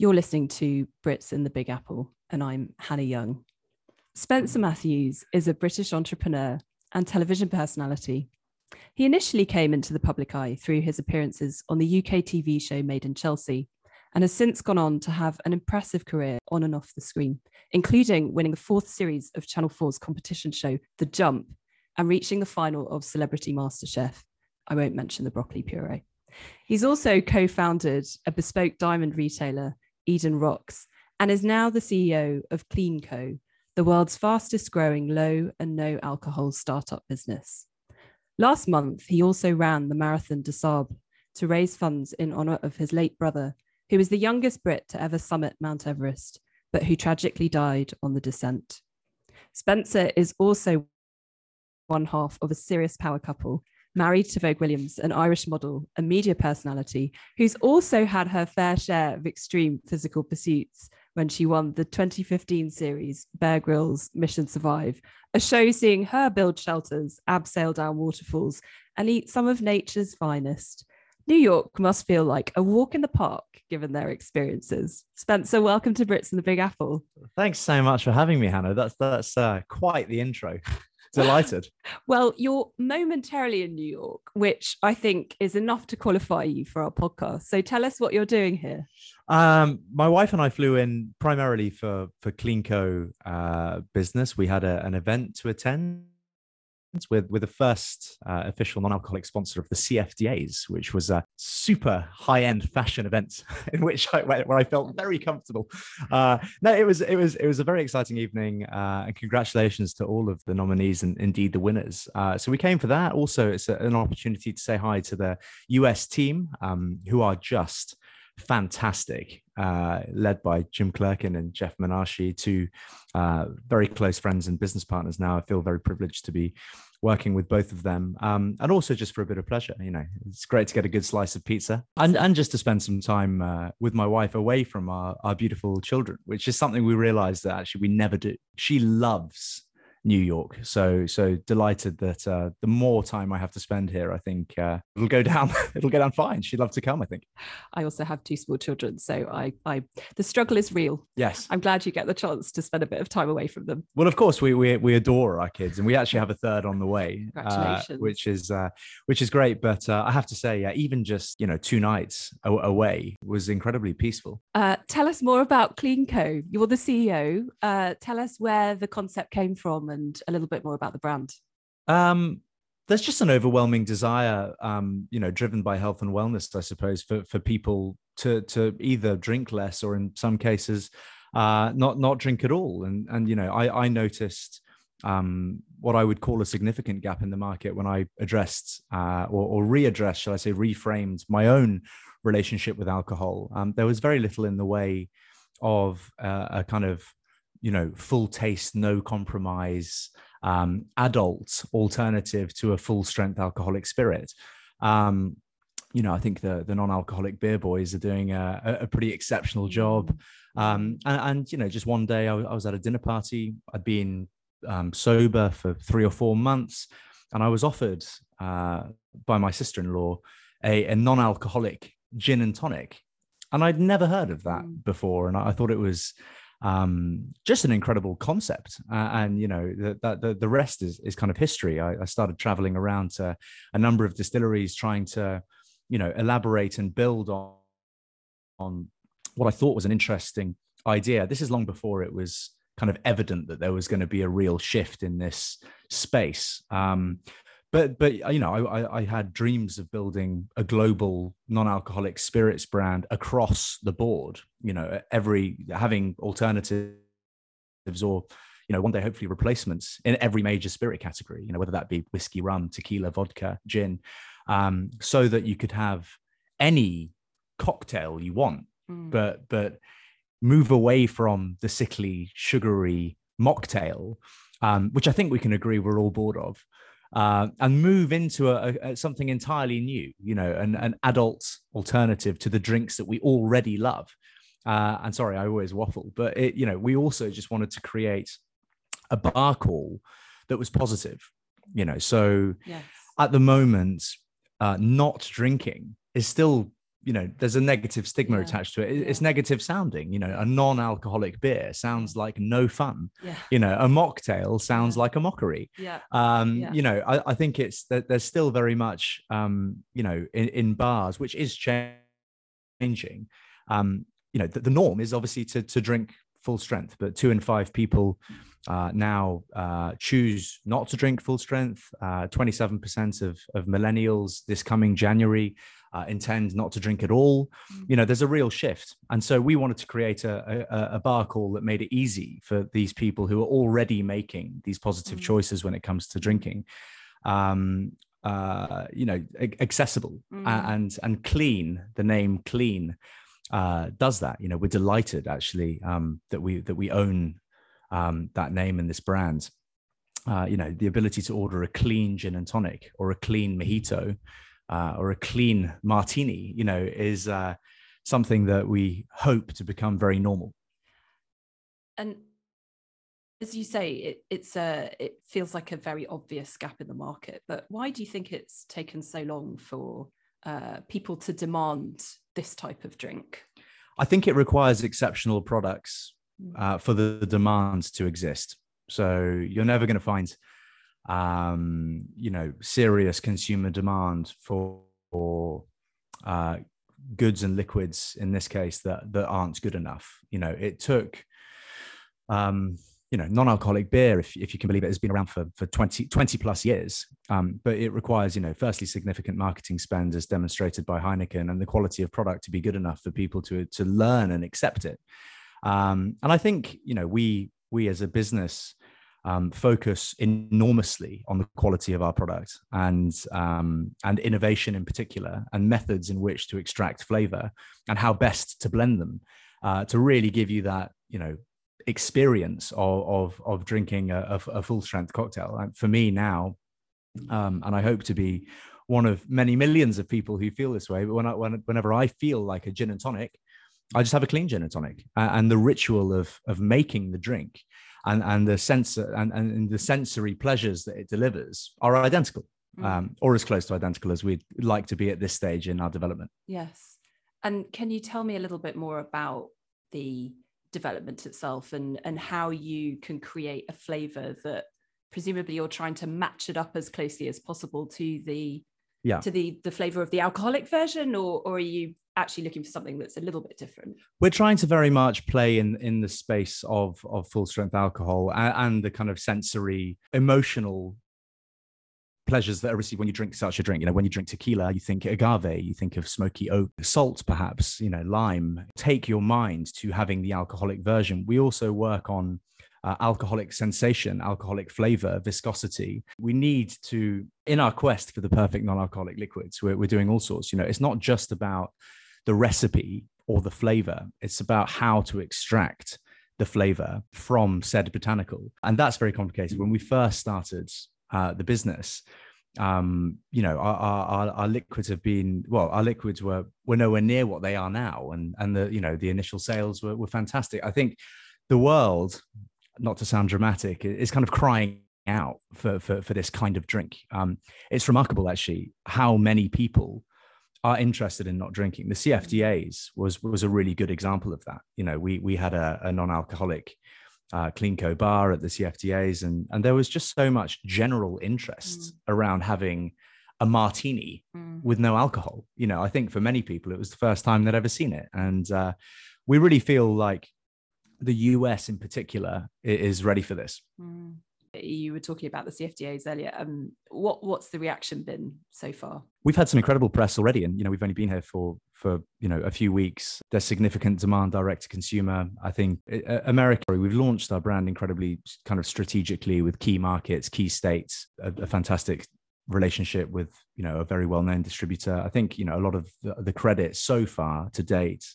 You're listening to Brits in the Big Apple, and I'm Hannah Young. Spencer Matthews is a British entrepreneur and television personality. He initially came into the public eye through his appearances on the UK TV show Made in Chelsea and has since gone on to have an impressive career on and off the screen, including winning the fourth series of Channel 4's competition show, The Jump, and reaching the final of Celebrity MasterChef. I won't mention the broccoli puree. He's also co founded a bespoke diamond retailer, Eden Rocks, and is now the CEO of CleanCo, the world's fastest growing low and no alcohol startup business. Last month, he also ran the Marathon des Sables to raise funds in honour of his late brother, who was the youngest Brit to ever summit Mount Everest, but who tragically died on the descent. Spencer is also one half of a serious power couple, married to Vogue Williams, an Irish model, a media personality, who's also had her fair share of extreme physical pursuits when she won the 2015 series Bear Grylls Mission Survive, a show seeing her build shelters, abseil down waterfalls, and eat some of nature's finest. New York must feel like a walk in the park given their experiences. Spencer, welcome to Brits in the Big Apple. Thanks so much for having me, Hannah. That's that's uh, quite the intro. Delighted. well, you're momentarily in New York, which I think is enough to qualify you for our podcast. So tell us what you're doing here. Um, my wife and I flew in primarily for for CleanCo uh, business. We had a, an event to attend with with the first uh, official non-alcoholic sponsor of the CFDAs, which was a super high-end fashion event in which I went where I felt very comfortable. Uh, no, it was it was it was a very exciting evening, uh, and congratulations to all of the nominees and indeed the winners. Uh, so we came for that. Also, it's a, an opportunity to say hi to the US team, um, who are just fantastic, uh, led by Jim Clerkin and Jeff Menashe, two uh, very close friends and business partners now. I feel very privileged to be working with both of them. Um, and also just for a bit of pleasure, you know, it's great to get a good slice of pizza and, and just to spend some time uh, with my wife away from our, our beautiful children, which is something we realized that actually we never do. She loves New York. So so delighted that uh, the more time I have to spend here, I think uh, it'll go down. it'll go down fine. She'd love to come. I think. I also have two small children, so I I the struggle is real. Yes, I'm glad you get the chance to spend a bit of time away from them. Well, of course we we, we adore our kids, and we actually have a third on the way, uh, which is uh, which is great. But uh, I have to say, even just you know two nights away was incredibly peaceful. Uh, tell us more about CleanCo. You're the CEO. tell us where the concept came from and a little bit more about the brand? Um, there's just an overwhelming desire, um, you know, driven by health and wellness, I suppose, for for people to to either drink less or in some cases, uh, not not drink at all. And and you know, I I noticed um, what I would call a significant gap in the market when I addressed uh, or, or readdressed, shall I say, reframed my own relationship with alcohol. Um, there was very little in the way of uh, a kind of you know full taste no compromise um, adult alternative to a full strength alcoholic spirit. Um, you know i think the the non-alcoholic beer boys are doing a, a pretty exceptional job. Um, and, and, you know just one day I, I, was at a dinner party. I'd been um, sober for three or four months and i was offered uh, by my sister-in-law a, a non-alcoholic gin and tonic. And i'd never heard of that mm. before and I, I thought it was um, just an incredible concept. Uh, and you know that the, the rest is is kind of history. I, I, started traveling around to a number of distilleries, trying to you know elaborate and build on on what I thought was an interesting idea. This is long before it was kind of evident that there was going to be a real shift in this space. Um, but but you know I, I had dreams of building a global non-alcoholic spirits brand across the board you know every having alternatives or you know one day hopefully replacements in every major spirit category you know whether that be whiskey rum tequila vodka gin um, so that you could have any cocktail you want mm. but but move away from the sickly sugary mocktail um, which i think we can agree we're all bored of uh, and move into a, a, something entirely new, you know, an, an adult alternative to the drinks that we already love. Uh, and sorry, I always waffle, but it, you know, we also just wanted to create a bar call that was positive, you know. So yes. at the moment, uh, not drinking is still you know there's a negative stigma Yeah. attached to it. It- Yeah. It's negative sounding. You know, a non-alcoholic beer sounds like no fun. Yeah. You know, a mocktail sounds like a mockery. Yeah. Um, Yeah. You know, I, I think it's that there's still very much, um, you know, in, in bars, which is changing. Um, you know, the, the norm is obviously to to drink full strength, but two in five people uh, now uh, choose not to drink full strength. Uh, 27% of, of millennials this coming January uh, intend not to drink at all. Mm. You know, there's a real shift. And so we wanted to create a, a, a bar call that made it easy for these people who are already making these positive Mm. choices when it comes to drinking. Um, uh, you know, accessible Mm. and and clean. The name clean uh, does that. You know, we're delighted actually um, that we that we own um, that name and this brand. Uh, you know, the ability to order a clean gin and tonic or a clean mojito uh, or a clean martini, you know, is uh, something that we hope to become very normal. And as you say, it, it's a it feels like a very obvious gap in the market. But why do you think it's taken so long for uh, people to demand this type of drink? I think it requires exceptional products. Uh, for the demands to exist. So you're never going to find, um, you know, serious consumer demand for, for uh, goods and liquids in this case that that aren't good enough. You know, it took, um, you know, non-alcoholic beer, if, if you can believe it, has been around for, for 20, 20 plus years. Um, but it requires, you know, firstly, significant marketing spend as demonstrated by Heineken and the quality of product to be good enough for people to, to learn and accept it. Um, and I think, you know, we, we as a business um, focus enormously on the quality of our product and, um, and innovation in particular and methods in which to extract flavor and how best to blend them uh, to really give you that, you know, experience of of, of drinking a, a, full strength cocktail. And for me now, um, and I hope to be one of many millions of people who feel this way. But when I, when, whenever I feel like a gin and tonic, I just have a clean gin and tonic, and the ritual of of making the drink, and and the sensor and, and the sensory pleasures that it delivers are identical, Mm. um, or as close to identical as we'd like to be at this stage in our development. Yes. And can you tell me a little bit more about the development itself and and how you can create a flavor that presumably you're trying to match it up as closely as possible to the Yeah. to the the flavor of the alcoholic version or or are you actually looking for something that's a little bit different we're trying to very much play in in the space of of full strength alcohol and, and the kind of sensory emotional pleasures that are received when you drink such a drink you know when you drink tequila you think agave you think of smoky oak salt perhaps you know lime take your mind to having the alcoholic version we also work on uh, alcoholic sensation, alcoholic flavor, viscosity. We need to, in our quest for the perfect non alcoholic liquids, we're, we're doing all sorts. You know, it's not just about the recipe or the flavor, it's about how to extract the flavor from said botanical. And that's very complicated. When we first started uh, the business, um, you know, our, our, our liquids have been well, our liquids were were nowhere near what they are now, and and the you know the initial sales were, were fantastic. I think the world, not to sound dramatic, is kind of crying out for for, for this kind of drink. Um, it's remarkable actually how many people are interested in not drinking. The CFDAs was was a really good example of that. You know, we we had a, a non-alcoholic uh, Cleanco bar at the CFDAs, and and there was just so much general interest Mm. around having a martini with no alcohol. You know, I think for many people it was the first time they'd ever seen it, and uh, we really feel like the US in particular is ready for this. Mm. You were talking about the cfdas earlier um what what's the reaction been so far We've had some incredible press already, and you know we've only been here for for you know a few weeks. There's significant demand direct to consumer. I think uh, America. We've launched our brand incredibly kind of strategically with key markets, key states. A, a fantastic relationship with you know a very well known distributor. I think you know a lot of the, the credit so far to date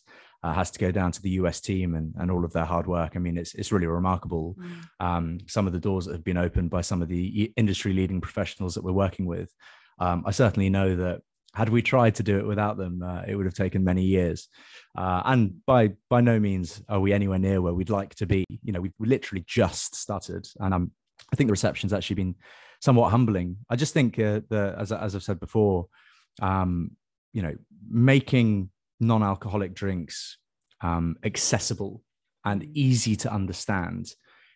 uh, has to go down to the US team and and all of their hard work. I mean it's it's really remarkable um, some of the doors that have been opened by some of the industry leading professionals that we're working with. Um, I certainly know that had we tried to do it without them, uh, it would have taken many years. Uh, and by by no means are we anywhere near where we'd like to be. You know, we, we literally just started, and I'm, I think the reception's actually been somewhat humbling. I just think uh, the as as I've said before, um, you know, making non-alcoholic drinks um, accessible and mm. easy to understand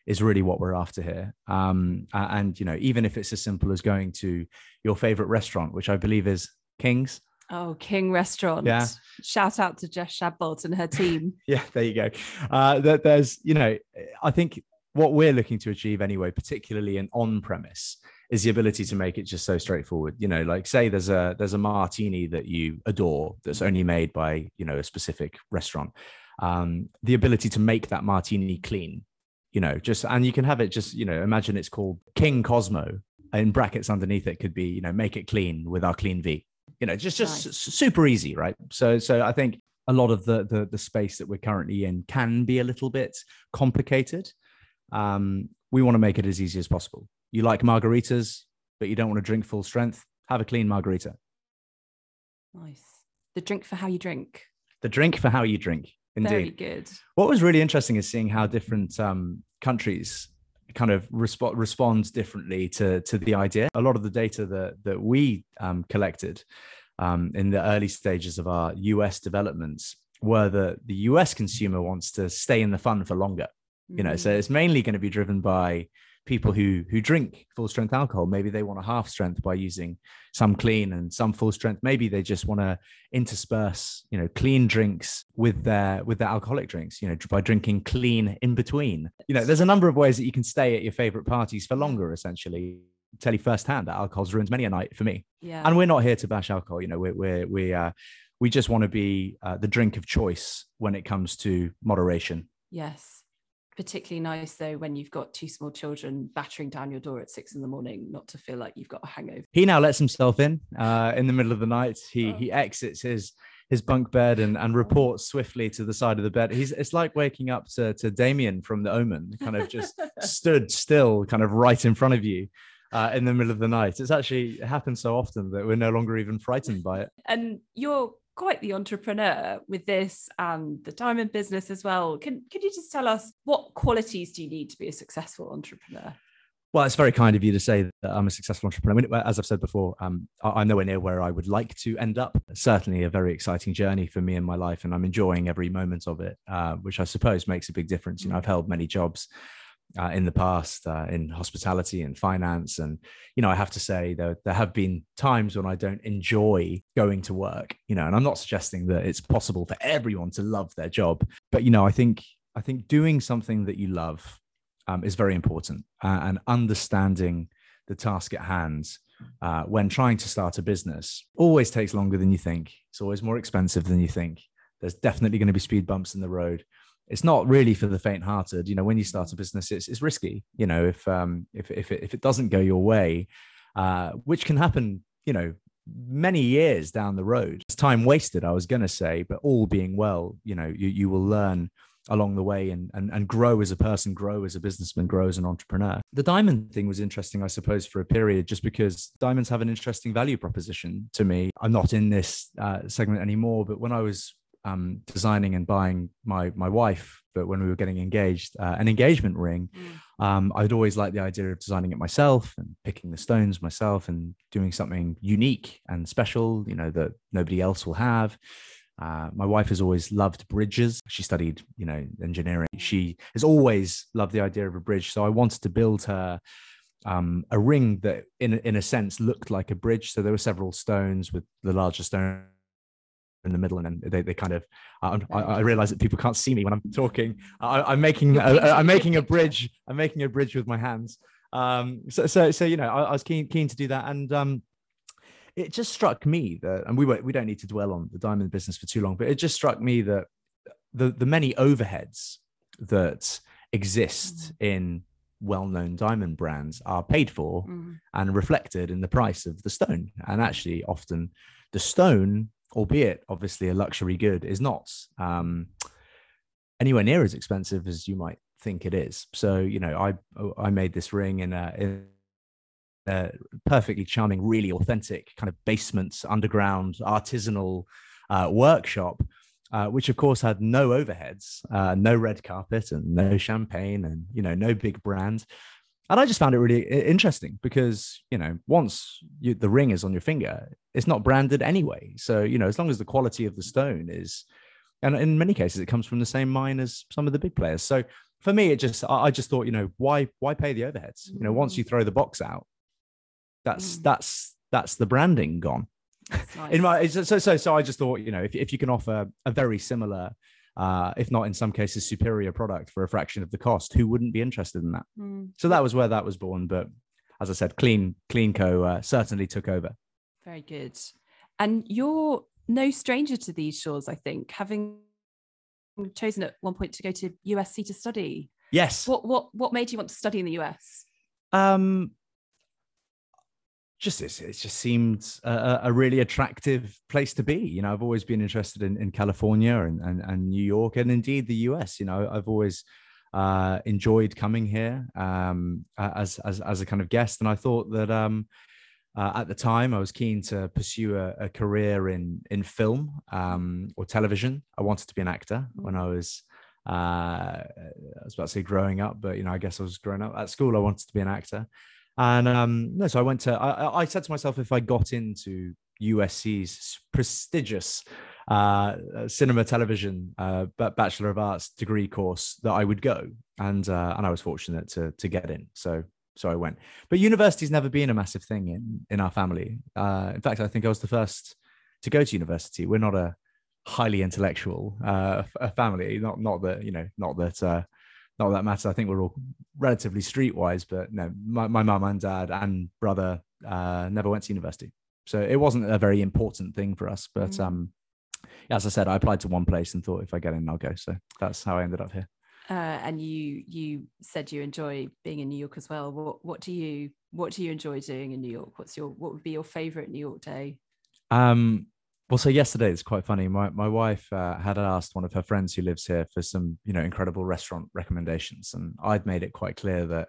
is really what we're after here. Um, and you know, even if it's as simple as going to your favorite restaurant, which I believe is King's. Oh, King Restaurant. Yeah. Shout out to Jess Shadbolt and her team. yeah, there you go. Uh, there's, you know, I think what we're looking to achieve anyway, particularly in on premise, is the ability to make it just so straightforward. You know, like say there's a there's a martini that you adore that's only made by you know a specific restaurant. Um, the ability to make that martini clean, you know, just and you can have it just you know imagine it's called King Cosmo in brackets underneath it could be you know make it clean with our clean V. You know, just just super easy, right? So so I think a lot of the, the the space that we're currently in can be a little bit complicated. Um, we want to make it as easy as possible you like margaritas, but you don't want to drink full strength, have a clean margarita. Nice. The drink for how you drink. The drink for how you drink. Indeed. Very good. What was really interesting is seeing how different um, countries kind of resp- respond differently to, to the idea. A lot of the data that, that we um, collected um, in the early stages of our US developments were that the US consumer wants to stay in the fun for longer. You know, mm. so it's mainly going to be driven by people who who drink full strength alcohol. Maybe they want a half strength by using some clean and some full strength. Maybe they just want to intersperse you know clean drinks with their with their alcoholic drinks you know by drinking clean in between. You know there's a number of ways that you can stay at your favorite parties for longer essentially. Tell you firsthand that alcohol's ruined many a night for me. Yeah. And we're not here to bash alcohol you know we're we're we uh we just want to be uh, the drink of choice when it comes to moderation. Yes particularly nice though when you've got two small children battering down your door at six in the morning not to feel like you've got a hangover he now lets himself in uh, in the middle of the night he oh. he exits his his bunk bed and, and reports swiftly to the side of the bed. He's it's like waking up to, to Damien from the Omen, kind of just stood still, kind of right in front of you. Uh, in the middle of the night. It's actually it happens so often that we're no longer even frightened by it. And you're quite the entrepreneur with this and the diamond business as well. Can can you just tell us what qualities do you need to be a successful entrepreneur? Well, it's very kind of you to say that I'm a successful entrepreneur. I mean, as I've said before, um, I'm nowhere near where I would like to end up. Certainly, a very exciting journey for me in my life, and I'm enjoying every moment of it, uh, which I suppose makes a big difference. You know, I've held many jobs uh, in the past uh, in hospitality and finance. And, you know, I have to say that there have been times when I don't enjoy going to work, you know, and I'm not suggesting that it's possible for everyone to love their job. But, you know, I think, I think doing something that you love um, is very important uh, and understanding the task at hand uh, when trying to start a business always takes longer than you think. It's always more expensive than you think. There's definitely going to be speed bumps in the road it's not really for the faint-hearted. You know, when you start a business, it's, it's risky. You know, if um if if it, if it doesn't go your way, uh, which can happen, you know, many years down the road. It's time wasted, I was going to say, but all being well, you know, you you will learn along the way and, and and grow as a person, grow as a businessman, grow as an entrepreneur. The diamond thing was interesting, I suppose, for a period, just because diamonds have an interesting value proposition to me. I'm not in this uh, segment anymore, but when I was um, designing and buying my my wife, but when we were getting engaged, uh, an engagement ring. Mm. Um, I'd always liked the idea of designing it myself and picking the stones myself and doing something unique and special, you know, that nobody else will have. Uh, my wife has always loved bridges. She studied, you know, engineering. She has always loved the idea of a bridge. So I wanted to build her um, a ring that, in in a sense, looked like a bridge. So there were several stones, with the larger stone in the middle and then they, they kind of I, I, realize that people can't see me when i'm talking. I, am making a, i'm making a bridge i'm making a bridge with my hands. Um so so, so you know I, I, was keen keen to do that. And um it just struck me that and we won't we don't need to dwell on the diamond business for too long but it just struck me that the the many overheads that exist mm. in well-known diamond brands are paid for mm. and reflected in the price of the stone. And actually often the stone albeit obviously a luxury good, is not um, anywhere near as expensive as you might think it is. So you know, I I made this ring in a, in a perfectly charming, really authentic kind of basement, underground, artisanal uh, workshop. Uh, which of course had no overheads, uh, no red carpet, and no champagne, and you know no big brand. and I just found it really interesting because you know once you, the ring is on your finger, it's not branded anyway. So you know as long as the quality of the stone is, and in many cases it comes from the same mine as some of the big players. So for me, it just I just thought you know why why pay the overheads? You know once you throw the box out, that's mm. that's that's the branding gone. Nice. in my so so so I just thought you know if if you can offer a very similar uh, if not in some cases superior product for a fraction of the cost who wouldn't be interested in that mm. so that was where that was born but as i said clean clean co uh, certainly took over very good. And you're no stranger to these shores i think having chosen at one point to go to usc to study. Yes. What what what made you want to study in the us um just it just seemed a, a, really attractive place to be. You know, I've always been interested in, in California and, and, and New York and indeed the US. You know, I've always uh, enjoyed coming here um, as, as as a kind of guest, and I thought that um, uh, at the time I was keen to pursue a, a career in in film um, or television. I wanted to be an actor when I was. Uh, I was about to say growing up, but you know, I guess I was growing up at school. I wanted to be an actor, and um, no, so I went to, I, I said to myself, if I got into USC's prestigious uh, cinema television uh, bachelor of arts degree course that I would go, and uh, and I was fortunate to to get in. So so I went. But university's never been a massive thing in in our family. Uh, in fact, I think I was the first to go to university. We're not a highly intellectual uh, family. Not not that you know, not that uh, not that matters. I think we're all relatively streetwise, but no, my, my mum and dad and brother uh, never went to university. So it wasn't a very important thing for us. But mm. um, as I said, I applied to one place and thought if I get in, I'll go. So that's how I ended up here. Uh, and you you said you enjoy being in New York as well. What what do you what do you enjoy doing in New York? What's your what would be your favorite New York day? Um, well, so yesterday it's quite funny. My my wife uh, had asked one of her friends who lives here for some you know incredible restaurant recommendations, and I'd made it quite clear that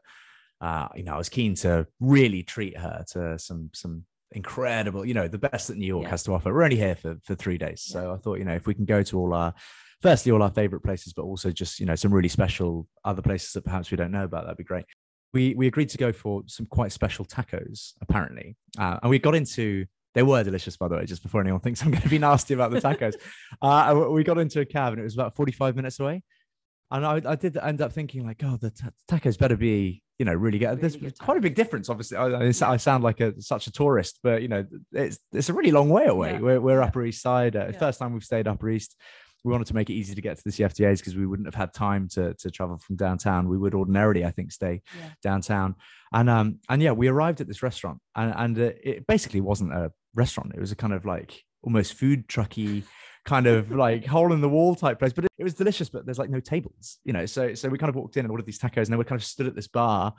uh, you know I was keen to really treat her to some some incredible you know the best that New York yeah. has to offer. We're only here for for three days, yeah. so I thought you know if we can go to all our firstly all our favorite places, but also just you know some really special other places that perhaps we don't know about, that'd be great. We we agreed to go for some quite special tacos apparently, uh, and we got into they were delicious, by the way, just before anyone thinks I'm going to be nasty about the tacos. uh, we got into a cab and it was about 45 minutes away. And I, I did end up thinking, like, oh, the t- tacos better be, you know, really good. Really There's good quite a big difference, obviously. I, I, I, sound like a such a tourist, but, you know, it's it's a really long way away. Yeah. We're, we're yeah. Upper East Side. Uh, yeah. First time we've stayed Upper East we wanted to make it easy to get to the CFDAs because we wouldn't have had time to, to travel from downtown. We would ordinarily, I think, stay yeah. downtown. And um and yeah, we arrived at this restaurant and and uh, it basically wasn't a restaurant. It was a kind of like almost food trucky kind of like hole in the wall type place. But it, it was delicious. But there's like no tables, you know. So so we kind of walked in and ordered these tacos, and then we kind of stood at this bar.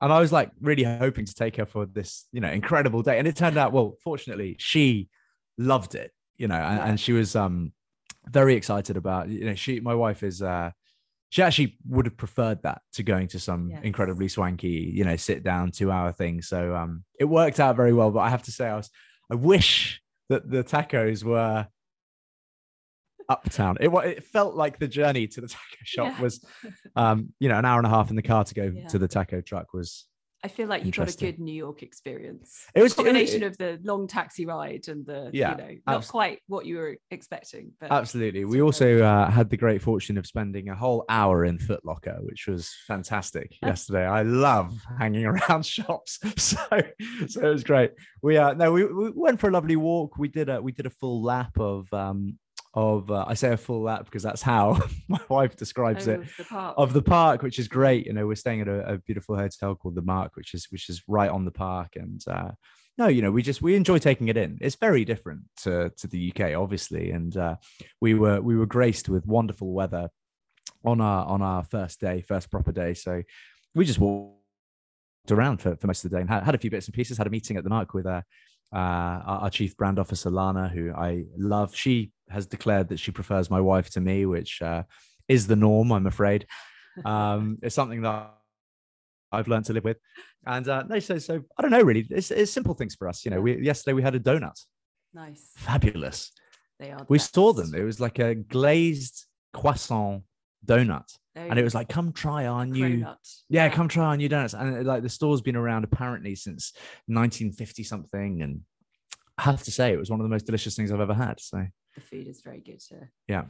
And I was like really hoping to take her for this, you know, incredible day. And it turned out, well, fortunately, she loved it, you know, and, and she was um very excited about you know she my wife is uh she actually would have preferred that to going to some yes. incredibly swanky you know sit down two hour thing so um it worked out very well but i have to say i was i wish that the tacos were uptown it, it felt like the journey to the taco shop yeah. was um you know an hour and a half in the car to go yeah. to the taco truck was I feel like you got a good New York experience. It was a combination it, of the long taxi ride and the yeah, you know not quite what you were expecting. But absolutely, we also uh, had the great fortune of spending a whole hour in Footlocker, which was fantastic yesterday. I love hanging around shops, so so it was great. We uh no, we, we went for a lovely walk. We did a we did a full lap of um of uh, I say a full lap because that's how my wife describes oh, it the of the park, which is great. You know, we're staying at a, a, beautiful hotel called the Mark, which is which is right on the park, and uh, no, you know, we just we enjoy taking it in. It's very different to to the UK, obviously, and uh, we were we were graced with wonderful weather on our on our first day, first proper day. So we just walked around for, for most of the day and had, had a few bits and pieces. Had a meeting at the Mark with uh, uh, our, our, chief brand officer Lana, who I love. She has declared that she prefers my wife to me, which uh, is the norm, I'm afraid. Um, it's something that I've learned to live with. And uh, no, so so I don't know really. It's, it's simple things for us. You know, we yesterday we had a donut. Nice, fabulous. They are. The we best. saw them. It was like a glazed croissant donut. and it was like, come try our new, Cronut. yeah, come try our new donuts. And like the store's been around apparently since 1950 something. And I have to say, it was one of the most delicious things I've ever had. So The food is very good here. yeah,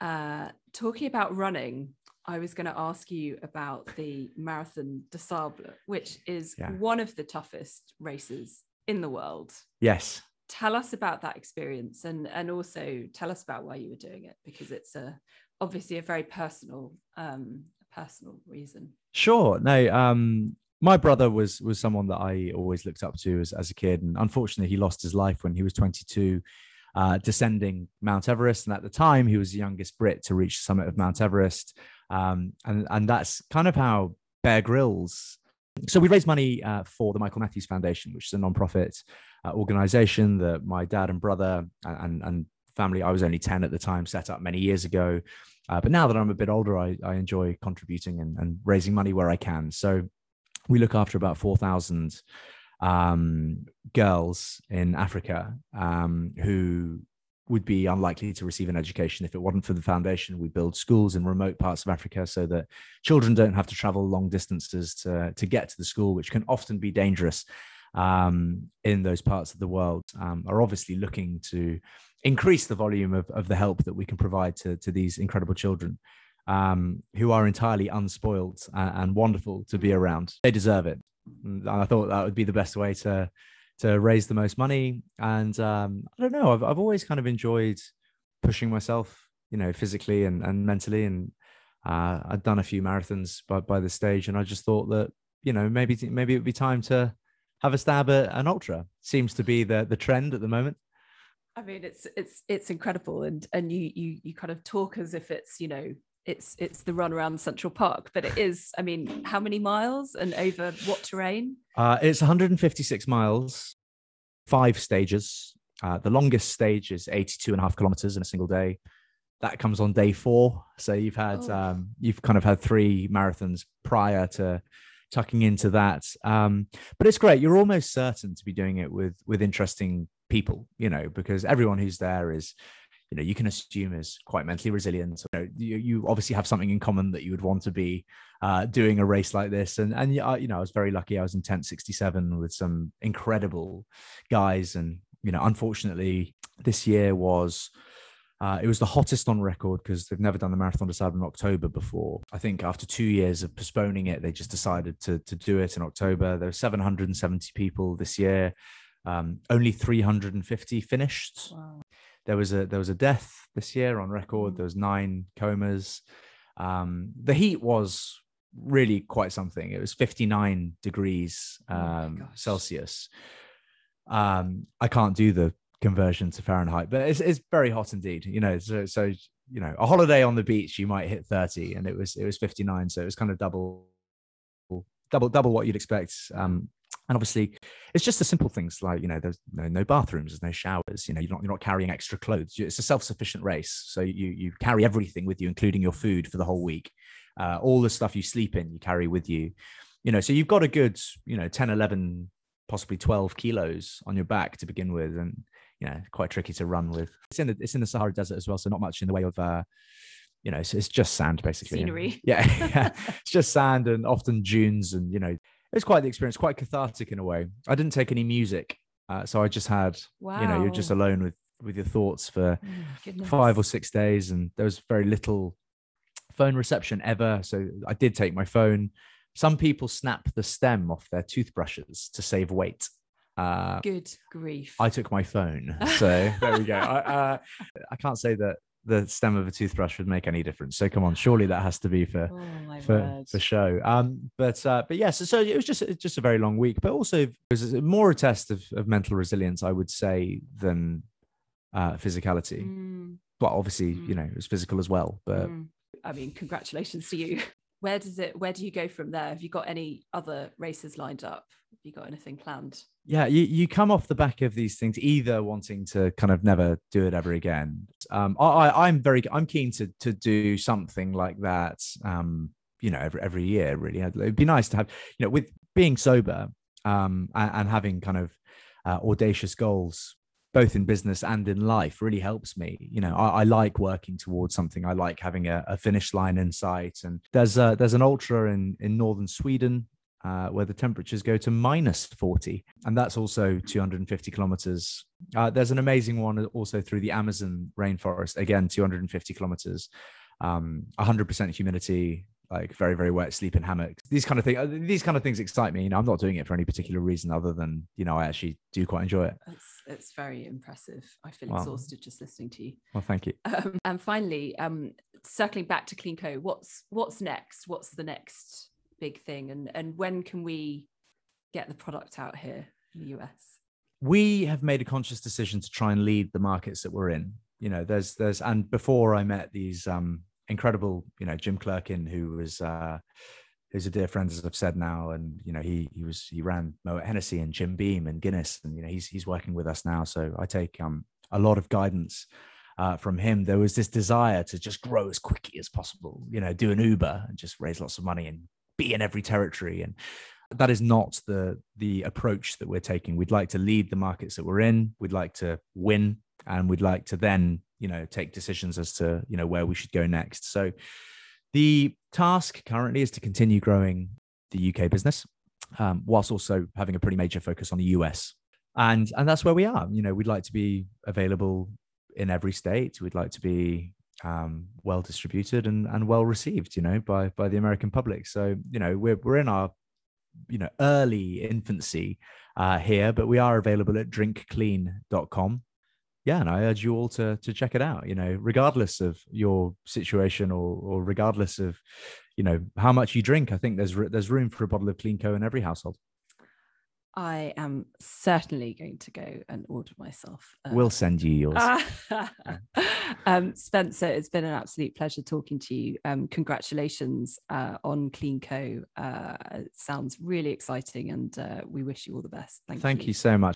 Uh, talking about running, I was going to ask you about the Marathon des Sables, which is Yeah. one of the toughest races in the world. yes. Tell us about that experience and and also tell us about why you were doing it because it's a obviously a very personal um personal reason. Sure. No, um, my brother was was someone that I always looked up to as, as a kid, and unfortunately, he lost his life when he was 22, uh, descending Mount Everest. And at the time, he was the youngest Brit to reach the summit of Mount Everest, um, and and that's kind of how Bear Grylls. So we raised money uh, for the Michael Matthews Foundation, which is a nonprofit uh, organization that my dad and brother and, and family. I was only 10 at the time, set up many years ago. Uh, but now that I'm a bit older, I, I enjoy contributing and, and raising money where I can. So we look after about 4,000 um, girls in Africa um, who would be unlikely to receive an education if it wasn't for the foundation. We build schools in remote parts of Africa so that children don't have to travel long distances to, to get to the school, which can often be dangerous um, in those parts of the world, um, are obviously looking to increase the volume of, of the help that we can provide to, to these incredible children um, who are entirely unspoiled and, and wonderful to be around. They deserve it. And I thought that would be the best way to to raise the most money. And um, I don't know, I've, I've always kind of enjoyed pushing myself, you know, physically and, and mentally. And uh, I'd done a few marathons by, by this stage. And I just thought that, you know, maybe, maybe it would be time to have a stab at an ultra. Seems to be the, the trend at the moment. I mean, it's it's it's incredible, and and you you you kind of talk as if it's you know it's it's the run around Central Park, but it is. I mean, how many miles and over what terrain? Uh, it's 156 miles, five stages. Uh, the longest stage is 82 and a half kilometers in a single day. That comes on day four. So you've had Oh. um, you've kind of had three marathons prior to tucking into that. Um, but it's great. You're almost certain to be doing it with with interesting people, you know, because everyone who's there is, you know, you can assume is quite mentally resilient. You, know, you, you obviously have something in common that you would want to be uh, doing a race like this. And and yeah, you know, I was very lucky. I was in tent 67 with some incredible guys, and you know, unfortunately, this year was. Uh, it was the hottest on record because they've never done the Marathon Sables in October before. I think after two years of postponing it, they just decided to, to do it in October. There were 770 people this year. Um, only 350 finished Wow. There was a there was a death this year on record Mm. there was nine comas um the heat was really quite something it was 59 degrees Oh um gosh. celsius um i can't do the conversion to fahrenheit but it's, it's very hot indeed you know so so you know a holiday on the beach you might hit 30 and it was it was 59 so it was kind of double double double what you'd expect um and obviously it's just the simple things like you know there's no, no bathrooms there's no showers you know you're not you're not carrying extra clothes. It's a self-sufficient race. So you you carry everything with you including your food for the whole week. Uh, all the stuff you sleep in you carry with you. You know so you've got a good you know 10 11 possibly 12 kilos on your back to begin with. And you know quite tricky to run with. It's in the it's in the sahara desert as well so not much in the way of uh you know it's, it's just sand basically. Scenery. yeah, yeah. It's just sand and often dunes and you know was quite the experience quite cathartic in a way. I didn't take any music uh, so i just had wow. you know you're just alone with with your thoughts for Oh five or six days and there was very little phone reception ever. So i did take my phone. Some people snap the stem off their toothbrushes to save weight. Uh, Good grief. i took my phone so there we go. I, uh, I can't say that the stem of a toothbrush would make any difference so come on surely that has to be for oh for, word. for show. Um, but uh, but yes, so it was just just a very long week, but also it was more a test of, of mental resilience, I would say, than uh, physicality. Mm, Well, obviously, you Mm. know, it was physical as well, but mm. I mean, congratulations to you. Where does it? Where do you go from there? Have you got any other races lined up? You got anything planned? yeah, you, you come off the back of these things either wanting to kind of never do it ever again. Um, I, I'm very I'm keen to to do something like that. Um, you know, every every year really. It'd be nice to have you know with being sober um and, and having kind of uh, audacious goals both in business and in life really helps me. You know, I, I like working towards something. I like having a, a, finish line in sight. And there's a, there's an ultra in in northern Sweden uh, where the temperatures go to minus 40, and that's also 250 kilometers. Uh, there's an amazing one also through the Amazon rainforest, again 250 kilometers, um, 100% humidity, like very very wet sleep in hammocks. These kind of things uh, these kind of things excite me. You know i'm not doing it for any particular reason other than you know i actually do quite enjoy it. It's, it's very impressive. I feel well, exhausted just listening to you. well thank you. Um, and finally um, circling back to clean cleanco what's what's next? What's the next big thing and and when can we get the product out here in the us we have made a conscious decision to try and lead the markets that we're in you know there's there's and before i met these um incredible, you know, Jim Clerkin, who was uh, who's a dear friend, as I've said now, and you know, he he was he ran Moet Hennessy and Jim Beam and Guinness, and you know, he's he's working with us now. So I take um a lot of guidance uh, from him. There was this desire to just grow as quickly as possible, you know, do an Uber and just raise lots of money and be in every territory. And that is not the the approach that we're taking. We'd like to lead the markets that we're in. We'd like to win and we'd like to then you know take decisions as to you know where we should go next. So the task currently is to continue growing the uk business um, whilst also having a pretty major focus on the us and and that's where we are. You know we'd like to be available in every state. We'd like to be um, well distributed and, and well received you know by by the american public so you know we're, we're in our you know early infancy uh, here but we are available at drinkclean.com yeah, and I urge you all to to check it out. You know, regardless of your situation or or regardless of, you know, how much you drink, I think there's there's room for a bottle of Cleanco in every household. I am certainly going to go and order myself. Uh, we'll send you yours. um, Spencer, it's been an absolute pleasure talking to you. Um, congratulations uh, on Cleanco. Uh, it sounds really exciting, and uh, we wish you all the best. Thank, Thank you. you so much.